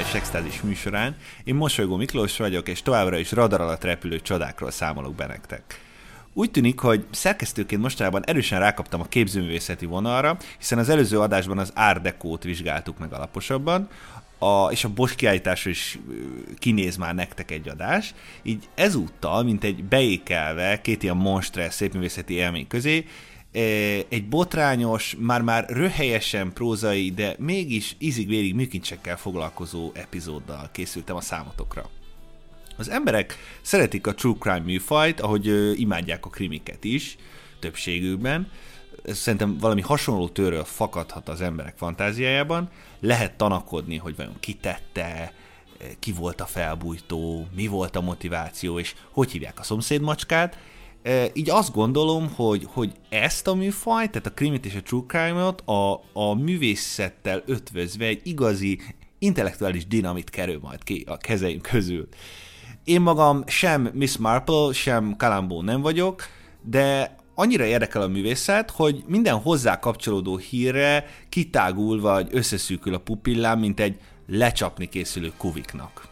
Kulturális Extázis műsorán. Én Mosolygó Miklós vagyok, és továbbra is radar alatt repülő csodákról számolok be nektek. Úgy tűnik, hogy szerkesztőként mostanában erősen rákaptam a képzőművészeti vonalra, hiszen az előző adásban az Art Deco-t vizsgáltuk meg alaposabban, a, és a Bosch kiállításra is kinéz már nektek egy adás, így ezúttal, mint egy beékelve két ilyen monstre szépművészeti élmény közé, egy botrányos, már-már röhelyesen prózai, de mégis ízig-vérig műkincsekkel foglalkozó epizóddal készültem a számotokra. Az emberek szeretik a true crime műfajt, ahogy imádják a krimiket is, többségükben. Szerintem valami hasonló tőről fakadhat az emberek fantáziájában. Lehet tanakodni, hogy vajon kitette, ki volt a felbújtó, mi volt a motiváció, és hogy hívják a szomszédmacskát. Így azt gondolom, hogy, hogy ezt a műfajt, tehát a krimit és a true crime-ot a, a művészettel ötvözve egy igazi intellektuális dinamit kerül majd ki a kezeink közül. Én magam sem Miss Marple, sem Kalambó nem vagyok, de annyira érdekel a művészet, hogy minden hozzá kapcsolódó hírre kitágul vagy összeszűkül a pupillám, mint egy lecsapni készülő kuviknak.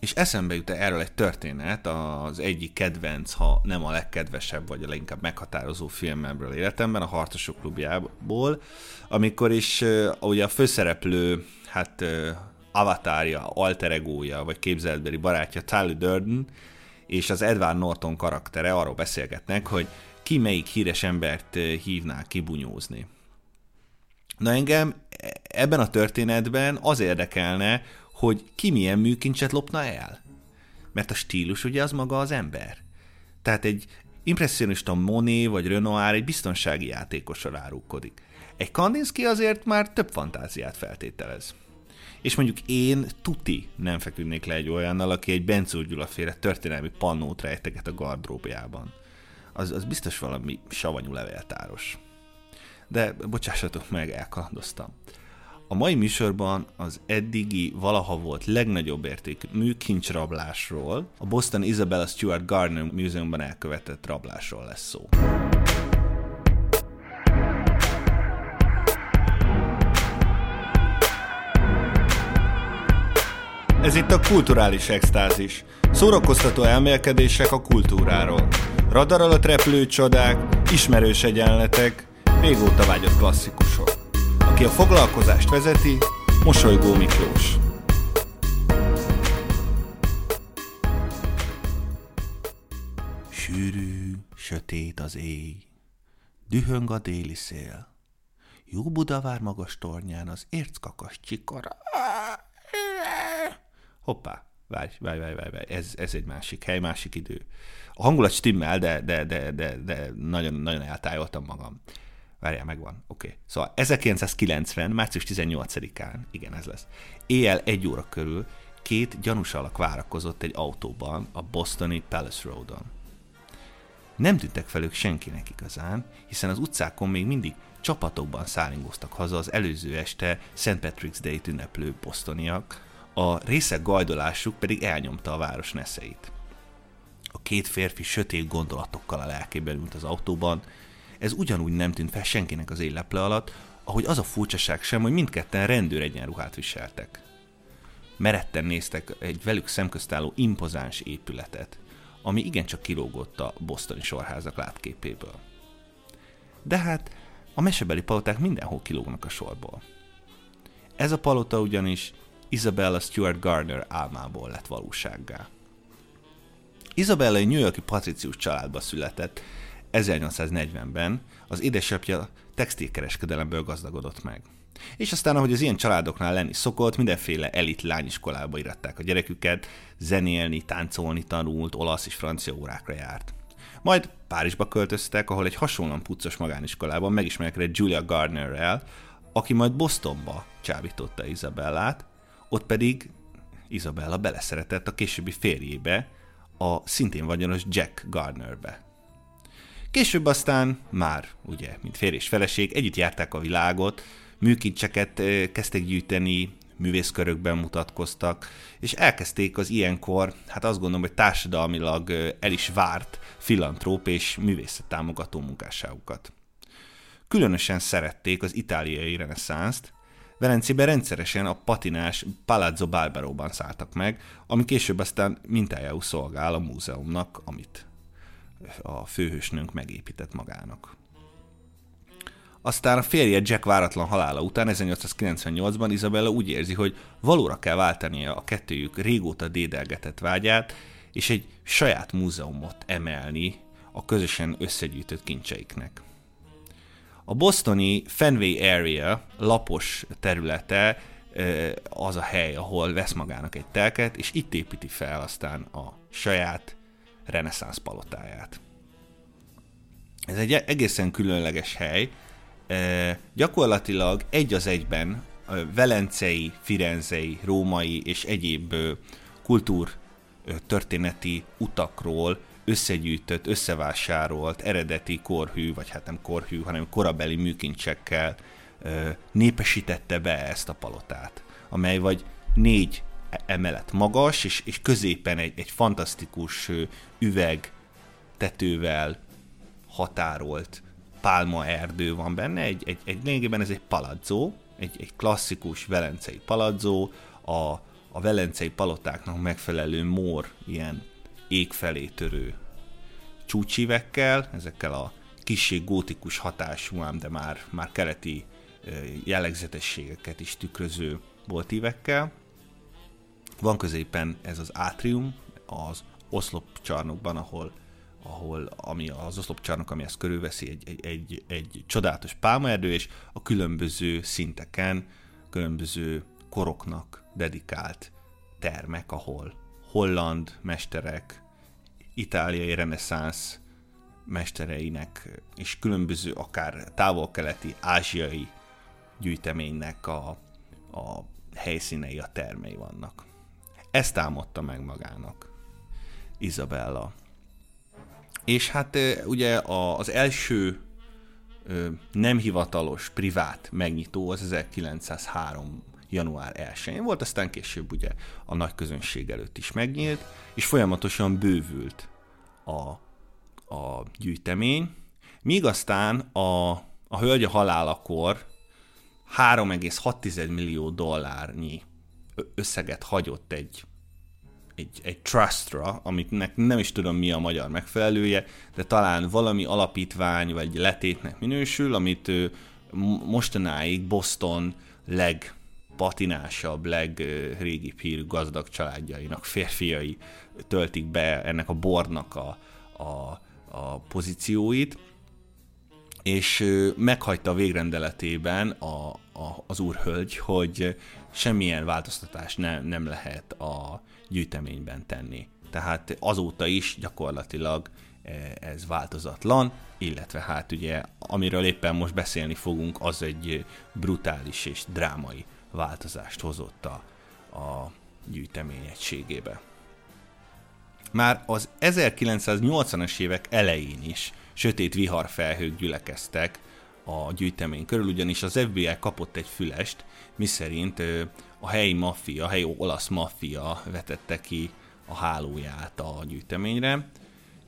És eszembe jut erről egy történet, az egyik kedvenc, ha nem a legkedvesebb, vagy a leginkább meghatározó filmemből életemben, a Harcosok klubjából, amikor is ugye a főszereplő, hát avatárja, alter egója, vagy képzeletbeli barátja Tyler Durden, és az Edward Norton karaktere arról beszélgetnek, hogy ki melyik híres embert hívná kibunyózni. Na engem ebben a történetben az érdekelne, hogy ki milyen műkincset lopna el. Mert a stílus ugye az maga az ember. Tehát egy impressionista Monet vagy Renoir egy biztonsági játékosra árulkodik. Egy Kandinsky azért már több fantáziát feltételez. És mondjuk én tuti nem feküdnék le egy olyannal, aki egy Bencó Gyula féle történelmi pannót rejteget a gardróbjában. Az, az biztos valami savanyú levéltáros. De bocsássatok meg, elkalandoztam. A mai műsorban az eddigi valaha volt legnagyobb érték műkincsrablásról, a Boston Isabella Stewart Gardner Múzeumban elkövetett rablásról lesz szó. Ez itt a kulturális extázis. Szórakoztató elmélkedések a kultúráról. Radar alatt repülő csodák, ismerős egyenletek, régóta vágyott klasszikusok. Aki a foglalkozást vezeti, Mosolygó Miklós. Sűrű, sötét az éj, dühöng a déli szél. Jó Budavár magas tornyán az érckakas csikora. Hoppá, várj, várj, várj, várj, várj. Ez, ez egy másik hely, másik idő. A hangulat stimmel, de, de, de, de, de nagyon, nagyon eltájoltam magam. Várjál, megvan. Oké. Okay. Szóval 1990. március 18-án, igen, ez lesz. Éjjel egy óra körül két gyanús alak várakozott egy autóban a Bostoni Palace Roadon. Nem tűntek fel ők senkinek igazán, hiszen az utcákon még mindig csapatokban szállingoztak haza az előző este St. Patrick's Day-t ünneplő bostoniak, a részek gajdolásuk pedig elnyomta a város neszeit. A két férfi sötét gondolatokkal a lelkében ült az autóban, ez ugyanúgy nem tűnt fel senkinek az éleple alatt, ahogy az a furcsaság sem, hogy mindketten rendőr egyenruhát viseltek. Meretten néztek egy velük szemköztálló impozáns épületet, ami igencsak kilógott a bosztoni sorházak látképéből. De hát a mesebeli paloták mindenhol kilógnak a sorból. Ez a palota ugyanis Isabella Stuart Gardner álmából lett valósággá. Isabella egy New Yorki patricius családba született, 1840-ben az édesapja textilkereskedelemből gazdagodott meg. És aztán, ahogy az ilyen családoknál lenni szokott, mindenféle elit lányiskolába iratták a gyereküket, zenélni, táncolni tanult, olasz és francia órákra járt. Majd Párizsba költöztek, ahol egy hasonlóan puccos magániskolában megismerkedett Julia Gardnerrel, aki majd Bostonba csábította Isabellát, ott pedig Isabella beleszeretett a későbbi férjébe, a szintén vagyonos Jack Gardnerbe. Később aztán már, ugye, mint férj és feleség, együtt járták a világot, műkincseket kezdtek gyűjteni, művészkörökben mutatkoztak, és elkezdték az ilyenkor, hát azt gondolom, hogy társadalmilag el is várt filantróp és művészet támogató munkásságukat. Különösen szerették az itáliai reneszánszt, Velencében rendszeresen a patinás Palazzo Balberóban szálltak meg, ami később aztán mintájául szolgál a múzeumnak, amit a főhősnőnk megépített magának. Aztán a férje Jack váratlan halála után 1898-ban Isabella úgy érzi, hogy valóra kell váltania a kettőjük régóta dédelgetett vágyát, és egy saját múzeumot emelni a közösen összegyűjtött kincseiknek. A bostoni Fenway Area lapos területe az a hely, ahol vesz magának egy telket, és itt építi fel aztán a saját reneszánsz palotáját. Ez egy egészen különleges hely, gyakorlatilag egy az egyben velencei, firenzei, római és egyéb kultúr történeti utakról összegyűjtött, összevásárolt, eredeti korhű, vagy hát nem korhű, hanem korabeli műkincsekkel népesítette be ezt a palotát, amely vagy négy emelet magas, és, és középen egy, egy fantasztikus üveg tetővel határolt pálma erdő van benne, egy, egy, egy lényegében ez egy palazzo, egy, egy klasszikus velencei palazzo, a, a velencei palotáknak megfelelő mór ilyen ég felé törő csúcsívekkel, ezekkel a kissé gótikus hatású, de már, már keleti jellegzetességeket is tükröző boltívekkel. Van középen ez az átrium, az oszlop csarnokban, ahol ahol ami az oszlopcsarnok, ami ezt körülveszi, egy, egy, egy, egy csodálatos pálmaerdő, és a különböző szinteken, különböző koroknak dedikált termek, ahol holland mesterek, itáliai reneszánsz mestereinek, és különböző akár távol-keleti, ázsiai gyűjteménynek a, a helyszínei, a termei vannak. Ezt támadta meg magának Isabella. És hát ugye az első nem hivatalos, privát megnyitó az 1903 január 1-én volt, aztán később ugye a nagy közönség előtt is megnyílt, és folyamatosan bővült a, a gyűjtemény, míg aztán a, a hölgy a halálakor 3,6 millió dollárnyi összeget hagyott egy egy, egy trustra, amit nem is tudom mi a magyar megfelelője, de talán valami alapítvány vagy letétnek minősül, amit ő mostanáig Boston legpatinásabb, legrégibb hírű gazdag családjainak férfiai töltik be ennek a bornak a, a, a pozícióit, és meghagyta a végrendeletében a, a, az úrhölgy, hogy semmilyen változtatás ne, nem lehet a gyűjteményben tenni. Tehát azóta is gyakorlatilag e, ez változatlan, illetve hát ugye, amiről éppen most beszélni fogunk, az egy brutális és drámai változást hozott a, a gyűjtemény egységébe. Már az 1980-as évek elején is sötét viharfelhők gyülekeztek a gyűjtemény körül, ugyanis az FBI kapott egy fülest, miszerint a helyi maffia, a helyi olasz maffia vetette ki a hálóját a gyűjteményre,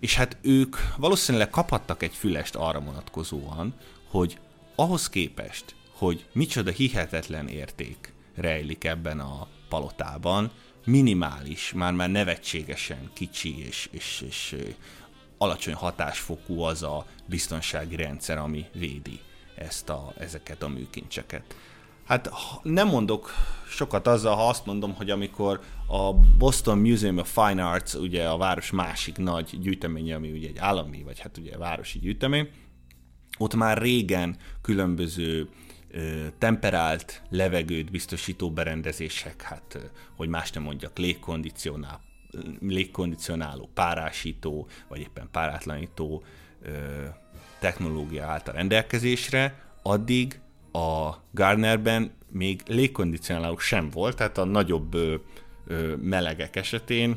és hát ők valószínűleg kaphattak egy fülest arra vonatkozóan, hogy ahhoz képest, hogy micsoda hihetetlen érték rejlik ebben a palotában, minimális, már-már nevetségesen kicsi és, és, és alacsony hatásfokú az a biztonsági rendszer, ami védi ezt a, ezeket a műkincseket. Hát nem mondok sokat azzal, ha azt mondom, hogy amikor a Boston Museum of Fine Arts, ugye a város másik nagy gyűjteménye, ami ugye egy állami, vagy hát ugye városi gyűjtemény, ott már régen különböző temperált levegőt biztosító berendezések, hát hogy más nem mondjak, légkondicionál, légkondicionáló, párásító, vagy éppen párátlanító technológia által rendelkezésre, addig a Gardnerben még légkondicionáló sem volt, tehát a nagyobb ö, ö, melegek esetén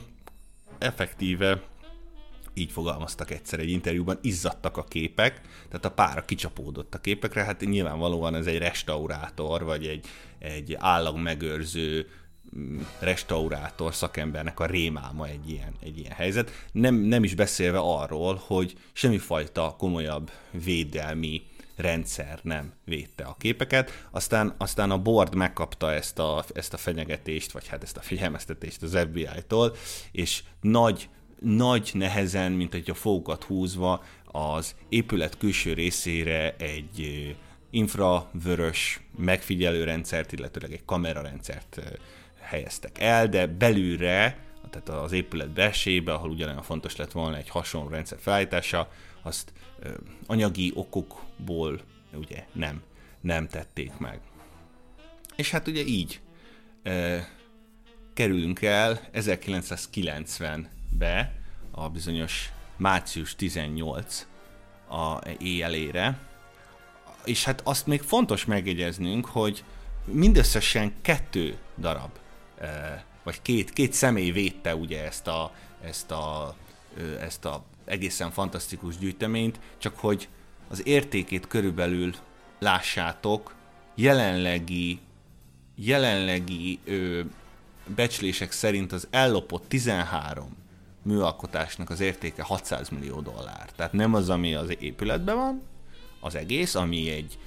effektíve így fogalmaztak egyszer egy interjúban, izzadtak a képek, tehát a pára kicsapódott a képekre, hát nyilvánvalóan ez egy restaurátor, vagy egy, egy állagmegőrző restaurátor szakembernek a rémálma egy ilyen, egy ilyen helyzet. Nem, nem is beszélve arról, hogy semmifajta komolyabb védelmi rendszer nem védte a képeket. Aztán, aztán a board megkapta ezt a, ezt a fenyegetést, vagy hát ezt a figyelmeztetést az FBI-tól, és nagy, nagy nehezen, mint a fogukat húzva, az épület külső részére egy infravörös megfigyelőrendszert, illetőleg egy kamerarendszert helyeztek el, de belülre, tehát az épület belsébe, ahol ugyanolyan fontos lett volna egy hasonló rendszer felállítása, azt anyagi okokból ugye nem, nem tették meg. És hát ugye így e, kerülünk el 1990-be a bizonyos március 18 a éjjelére, és hát azt még fontos megjegyeznünk, hogy mindösszesen kettő darab, vagy két, két személy védte ugye ezt a, ezt a, ezt a egészen fantasztikus gyűjteményt, csak hogy az értékét körülbelül lássátok, jelenlegi, jelenlegi ö, becslések szerint az ellopott 13 műalkotásnak az értéke 600 millió dollár. Tehát nem az, ami az épületben van, az egész, ami egy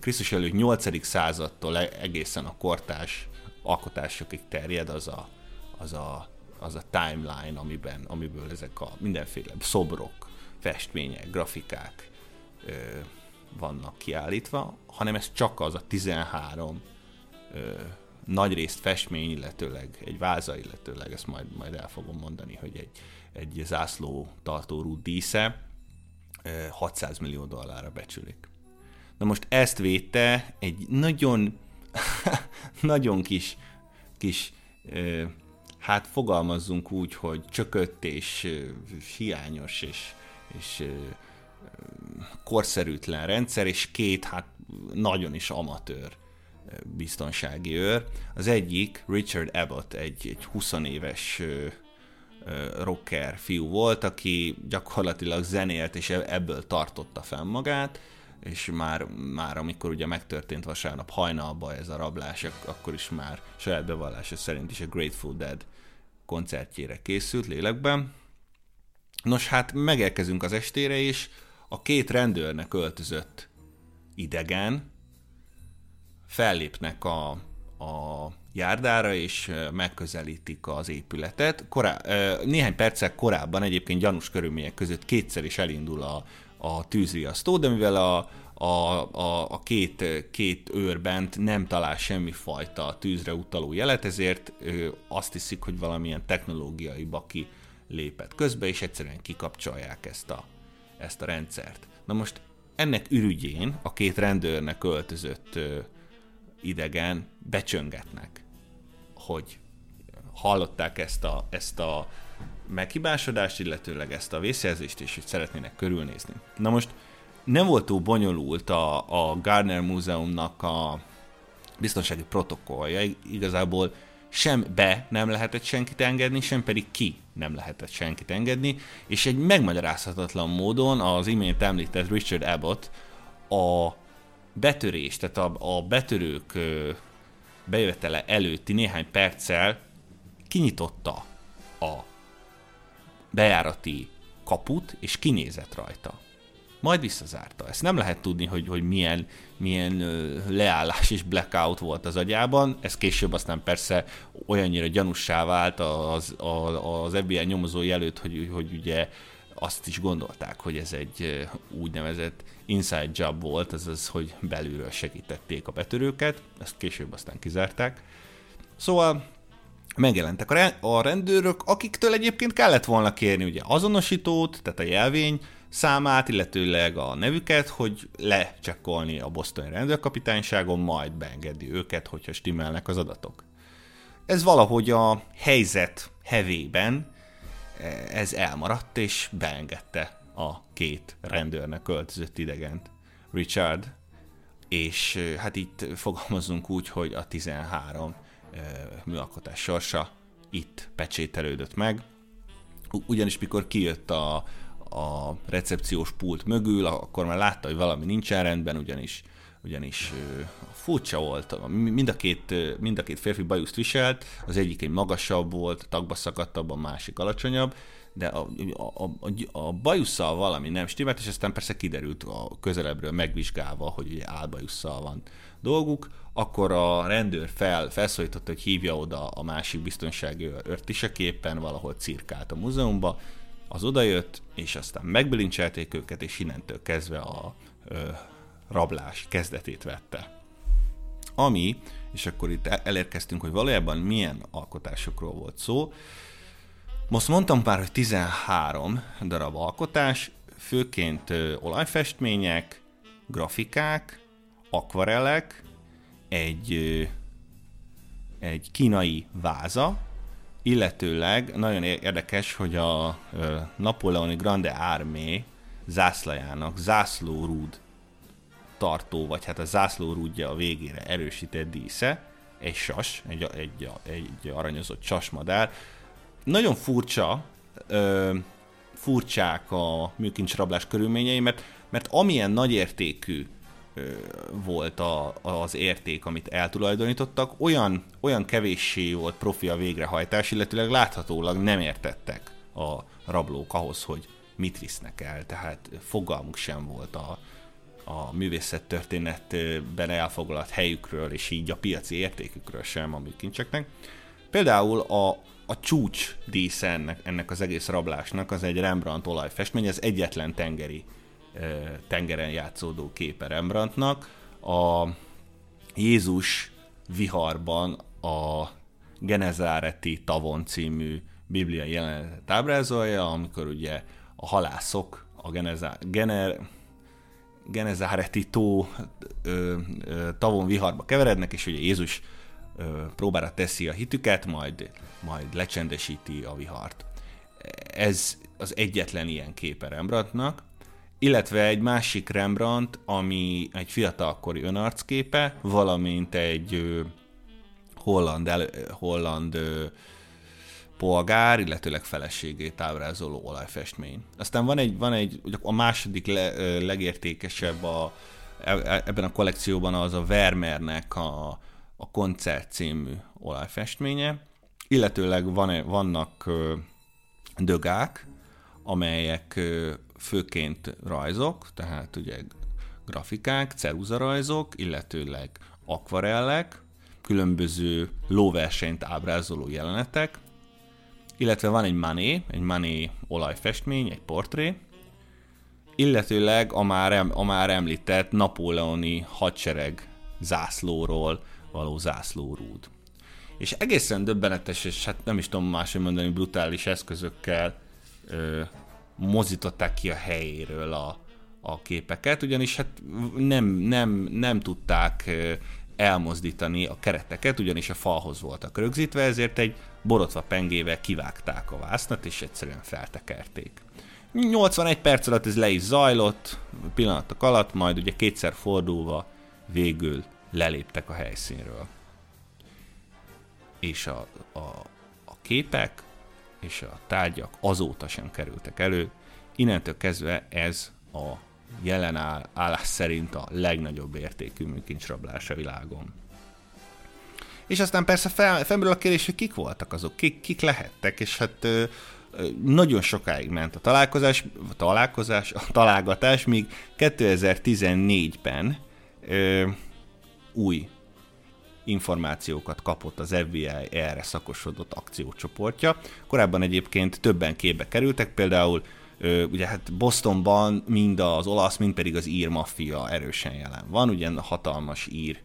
Krisztus előtt 8. századtól e- egészen a kortás alkotásokig terjed, az a, az a, az a timeline, amiben, amiből ezek a mindenféle szobrok, festmények, grafikák ö, vannak kiállítva, hanem ez csak az a 13 ö, nagyrészt festmény, illetőleg egy váza, illetőleg ezt majd, majd el fogom mondani, hogy egy, egy zászló tartó rúd dísze 600 millió dollárra becsülik. Na most ezt védte egy nagyon, nagyon kis, kis hát fogalmazzunk úgy, hogy csökött és hiányos és, és korszerűtlen rendszer, és két hát nagyon is amatőr biztonsági őr. Az egyik Richard Abbott, egy, egy 20 éves rocker fiú volt, aki gyakorlatilag zenélt, és e-, ebből tartotta fenn magát, és már, már amikor ugye megtörtént vasárnap hajnalba ez a rablás, akkor is már saját bevallása szerint is a Grateful Dead koncertjére készült lélekben. Nos, hát megérkezünk az estére, és a két rendőrnek öltözött idegen fellépnek a, a járdára, és megközelítik az épületet. Korá, néhány perccel korábban egyébként gyanús körülmények között kétszer is elindul a, a tűzriasztó, de mivel a, a, a, a két, két őrbent nem talál semmi fajta tűzre utaló jelet, ezért azt hiszik, hogy valamilyen technológiai baki lépett közbe, és egyszerűen kikapcsolják ezt a, ezt a rendszert. Na most ennek ürügyén a két rendőrnek öltözött idegen becsöngetnek hogy hallották ezt a, ezt a meghibásodást, illetőleg ezt a vészjelzést, és hogy szeretnének körülnézni. Na most nem volt túl bonyolult a, a Gardner Múzeumnak a biztonsági protokollja, igazából sem be nem lehetett senkit engedni, sem pedig ki nem lehetett senkit engedni, és egy megmagyarázhatatlan módon az imént említett Richard Abbott a betörés, tehát a, a betörők bejövetele előtti néhány perccel kinyitotta a bejárati kaput, és kinézett rajta. Majd visszazárta. Ezt nem lehet tudni, hogy, hogy milyen, milyen leállás és blackout volt az agyában. Ez később aztán persze olyannyira gyanussá vált az, az, FBI nyomozói előtt, hogy, hogy ugye azt is gondolták, hogy ez egy úgynevezett inside job volt, azaz, hogy belülről segítették a betörőket, ezt később aztán kizárták. Szóval megjelentek a rendőrök, akiktől egyébként kellett volna kérni ugye azonosítót, tehát a jelvény számát, illetőleg a nevüket, hogy lecsekkolni a bosztoni rendőrkapitányságon, majd beengedi őket, hogyha stimmelnek az adatok. Ez valahogy a helyzet hevében ez elmaradt, és beengedte a két rendőrnek költözött idegent, Richard, és hát itt fogalmazunk úgy, hogy a 13 műalkotás sorsa itt pecsételődött meg, ugyanis mikor kijött a, a recepciós pult mögül, akkor már látta, hogy valami nincsen rendben, ugyanis ugyanis furcsa volt, mind a, két, mind a két férfi bajuszt viselt, az egyik egy magasabb volt, tagba szakadtabb, a másik alacsonyabb, de a, a, a, a bajusszal valami nem stimmelt, és aztán persze kiderült a közelebbről megvizsgálva, hogy ugye álbajusszal van dolguk, akkor a rendőr fel, felszólította, hogy hívja oda a másik biztonsági őrt is, aki éppen valahol cirkált a múzeumba, az odajött, és aztán megbilincselték őket, és innentől kezdve a ö, rablás kezdetét vette. Ami, és akkor itt elérkeztünk, hogy valójában milyen alkotásokról volt szó, most mondtam már, hogy 13 darab alkotás, főként olajfestmények, grafikák, akvarelek, egy, egy kínai váza, illetőleg nagyon érdekes, hogy a Napoleoni Grande Armé zászlajának zászlórúd tartó, vagy hát a zászlórúdja a végére erősített dísze, egy sas, egy, egy, egy aranyozott sasmadár, nagyon furcsa, ö, furcsák a műkincsrablás körülményei, mert, mert amilyen nagyértékű volt a, az érték, amit eltulajdonítottak, olyan, olyan kevéssé volt profi a végrehajtás, illetőleg láthatólag nem értettek a rablók ahhoz, hogy mit visznek el, tehát fogalmuk sem volt a, a művészettörténetben elfoglalt helyükről, és így a piaci értékükről sem a műkincseknek. Például a, a csúcs dísze ennek, ennek az egész rablásnak az egy Rembrandt olajfestmény, ez egyetlen tengeri tengeren játszódó képe Rembrandtnak. A Jézus viharban a Genezáreti Tavon című bibliai jelenetet ábrázolja, amikor ugye a halászok a Genezá, Gener, Genezáreti tó ö, ö, tavon viharba keverednek, és ugye Jézus próbára teszi a hitüket, majd, majd lecsendesíti a vihart. Ez az egyetlen ilyen képe Rembrandtnak, illetve egy másik Rembrandt, ami egy fiatalkori önarcképe, valamint egy holland, el, holland polgár, illetőleg feleségét ábrázoló olajfestmény. Aztán van egy, van egy a második le, legértékesebb a, e, e, ebben a kollekcióban az a Vermeernek a, a Koncert című olajfestménye, illetőleg van, vannak dögák, amelyek főként rajzok, tehát ugye grafikák, ceruzarajzok, illetőleg akvarellek, különböző lóversenyt ábrázoló jelenetek, illetve van egy Mané, egy Mané olajfestmény, egy portré, illetőleg a már, a már említett napóleoni hadsereg zászlóról való zászlórúd. És egészen döbbenetes, és hát nem is tudom máshogy mondani, brutális eszközökkel ö, mozították ki a helyéről a, a képeket, ugyanis hát nem, nem, nem tudták elmozdítani a kereteket, ugyanis a falhoz voltak rögzítve, ezért egy borotva pengével kivágták a vásznat, és egyszerűen feltekerték. 81 perc alatt ez le is zajlott, pillanatok alatt, majd ugye kétszer fordulva végül leléptek a helyszínről. És a, a, a képek és a tárgyak azóta sem kerültek elő. Innentől kezdve ez a jelen áll, állás szerint a legnagyobb értékű műkincsrablás a világon. És aztán persze fel, felmerül a kérdés, hogy kik voltak azok, kik, kik lehettek, és hát ö, nagyon sokáig ment a találkozás, a találkozás, a találgatás, míg 2014-ben ö, új információkat kapott az FBI erre szakosodott akciócsoportja. Korábban egyébként többen képbe kerültek, például ugye hát Bostonban mind az olasz, mind pedig az ír maffia erősen jelen van, ugye hatalmas ír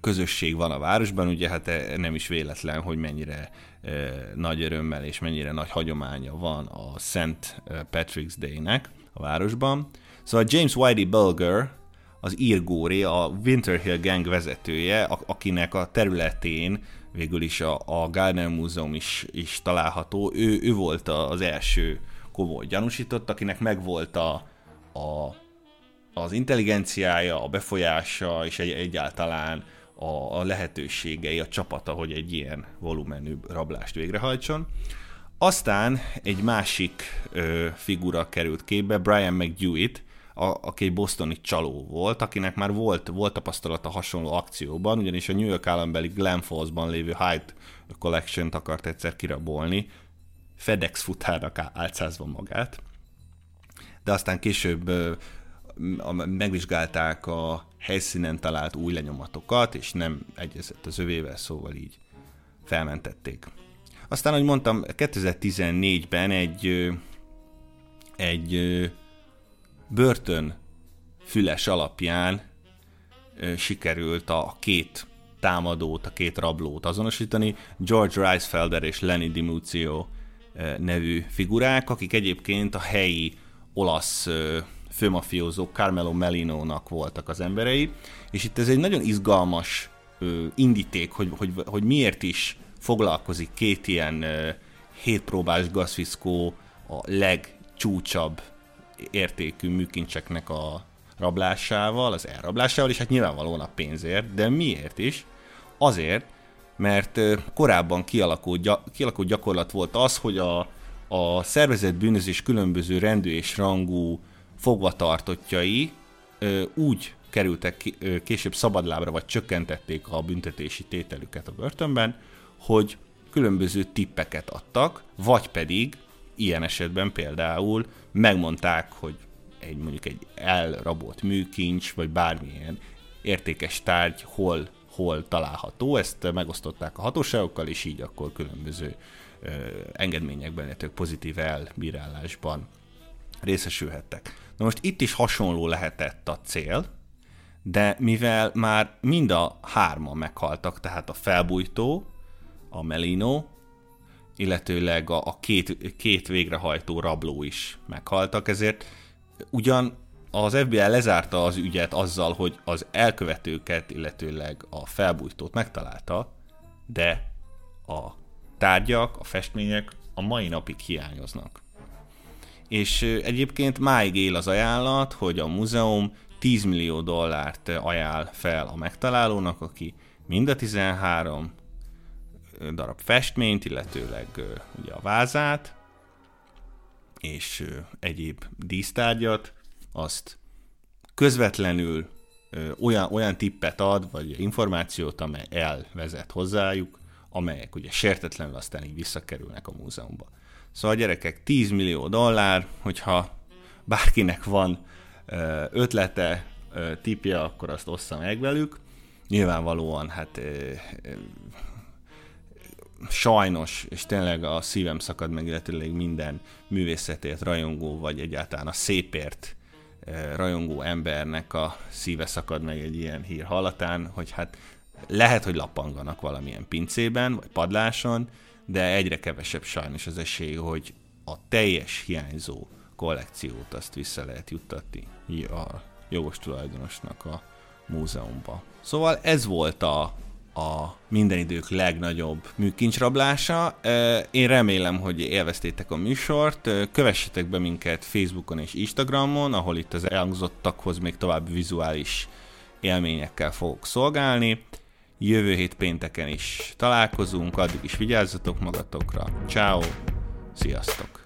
közösség van a városban, ugye hát e, nem is véletlen, hogy mennyire nagy örömmel és mennyire nagy hagyománya van a St. Patrick's Day-nek a városban. Szóval James Whitey Bulger, az írgóri, a Winter Hill Gang vezetője, akinek a területén végül is a, a Gardner Múzeum is, is található. Ő, ő volt az első komoly gyanúsított, akinek megvolt a, a, az intelligenciája, a befolyása és egy, egyáltalán a, a lehetőségei, a csapata, hogy egy ilyen volumenű rablást végrehajtson. Aztán egy másik ö, figura került képbe, Brian McDewitt, a, aki egy bostoni csaló volt, akinek már volt, volt tapasztalata hasonló akcióban, ugyanis a New York állambeli Glen Falls-ban lévő Hyde Collection-t akart egyszer kirabolni, FedEx futárnak álcázva magát, de aztán később megvizsgálták a helyszínen talált új lenyomatokat, és nem egyezett az övével, szóval így felmentették. Aztán, ahogy mondtam, 2014-ben egy, egy börtön füles alapján sikerült a két támadót, a két rablót azonosítani, George Reichfelder és Lenny DiMuzio nevű figurák, akik egyébként a helyi olasz főmafiózó Carmelo Melino-nak voltak az emberei, és itt ez egy nagyon izgalmas indíték, hogy, hogy, hogy miért is foglalkozik két ilyen hétpróbás gazfiszkó a legcsúcsabb értékű műkincseknek a rablásával, az elrablásával, és hát nyilvánvalóan a pénzért, de miért is? Azért, mert korábban kialakult, kialakult gyakorlat volt az, hogy a, a szervezett bűnözés különböző rendű és rangú fogvatartottjai úgy kerültek később szabadlábra, vagy csökkentették a büntetési tételüket a börtönben, hogy különböző tippeket adtak, vagy pedig ilyen esetben például megmondták, hogy egy mondjuk egy elrabolt műkincs, vagy bármilyen értékes tárgy hol, hol található, ezt megosztották a hatóságokkal, és így akkor különböző ö, engedményekben, illetve pozitív elbírálásban részesülhettek. Na most itt is hasonló lehetett a cél, de mivel már mind a hárman meghaltak, tehát a felbújtó, a Melino, illetőleg a, a két, két végrehajtó rabló is meghaltak, ezért ugyan az FBI lezárta az ügyet azzal, hogy az elkövetőket, illetőleg a felbújtót megtalálta, de a tárgyak, a festmények a mai napig hiányoznak. És egyébként máig él az ajánlat, hogy a múzeum 10 millió dollárt ajánl fel a megtalálónak, aki mind a 13 darab festményt, illetőleg ugye a vázát, és egyéb dísztárgyat, azt közvetlenül olyan, olyan tippet ad, vagy információt, amely elvezet hozzájuk, amelyek ugye sértetlenül aztán így visszakerülnek a múzeumba. Szóval a gyerekek 10 millió dollár, hogyha bárkinek van ötlete, tipje, akkor azt ossza meg velük. Nyilvánvalóan hát sajnos, és tényleg a szívem szakad meg, illetőleg minden művészetért rajongó, vagy egyáltalán a szépért rajongó embernek a szíve szakad meg egy ilyen hír hallatán, hogy hát lehet, hogy lappanganak valamilyen pincében, vagy padláson, de egyre kevesebb sajnos az esély, hogy a teljes hiányzó kollekciót azt vissza lehet juttatni a jogos tulajdonosnak a múzeumba. Szóval ez volt a, a minden idők legnagyobb műkincsrablása. Én remélem, hogy élveztétek a műsort. Kövessetek be minket Facebookon és Instagramon, ahol itt az elhangzottakhoz még további vizuális élményekkel fogok szolgálni. Jövő hét pénteken is találkozunk, addig is vigyázzatok magatokra. Ciao, sziasztok!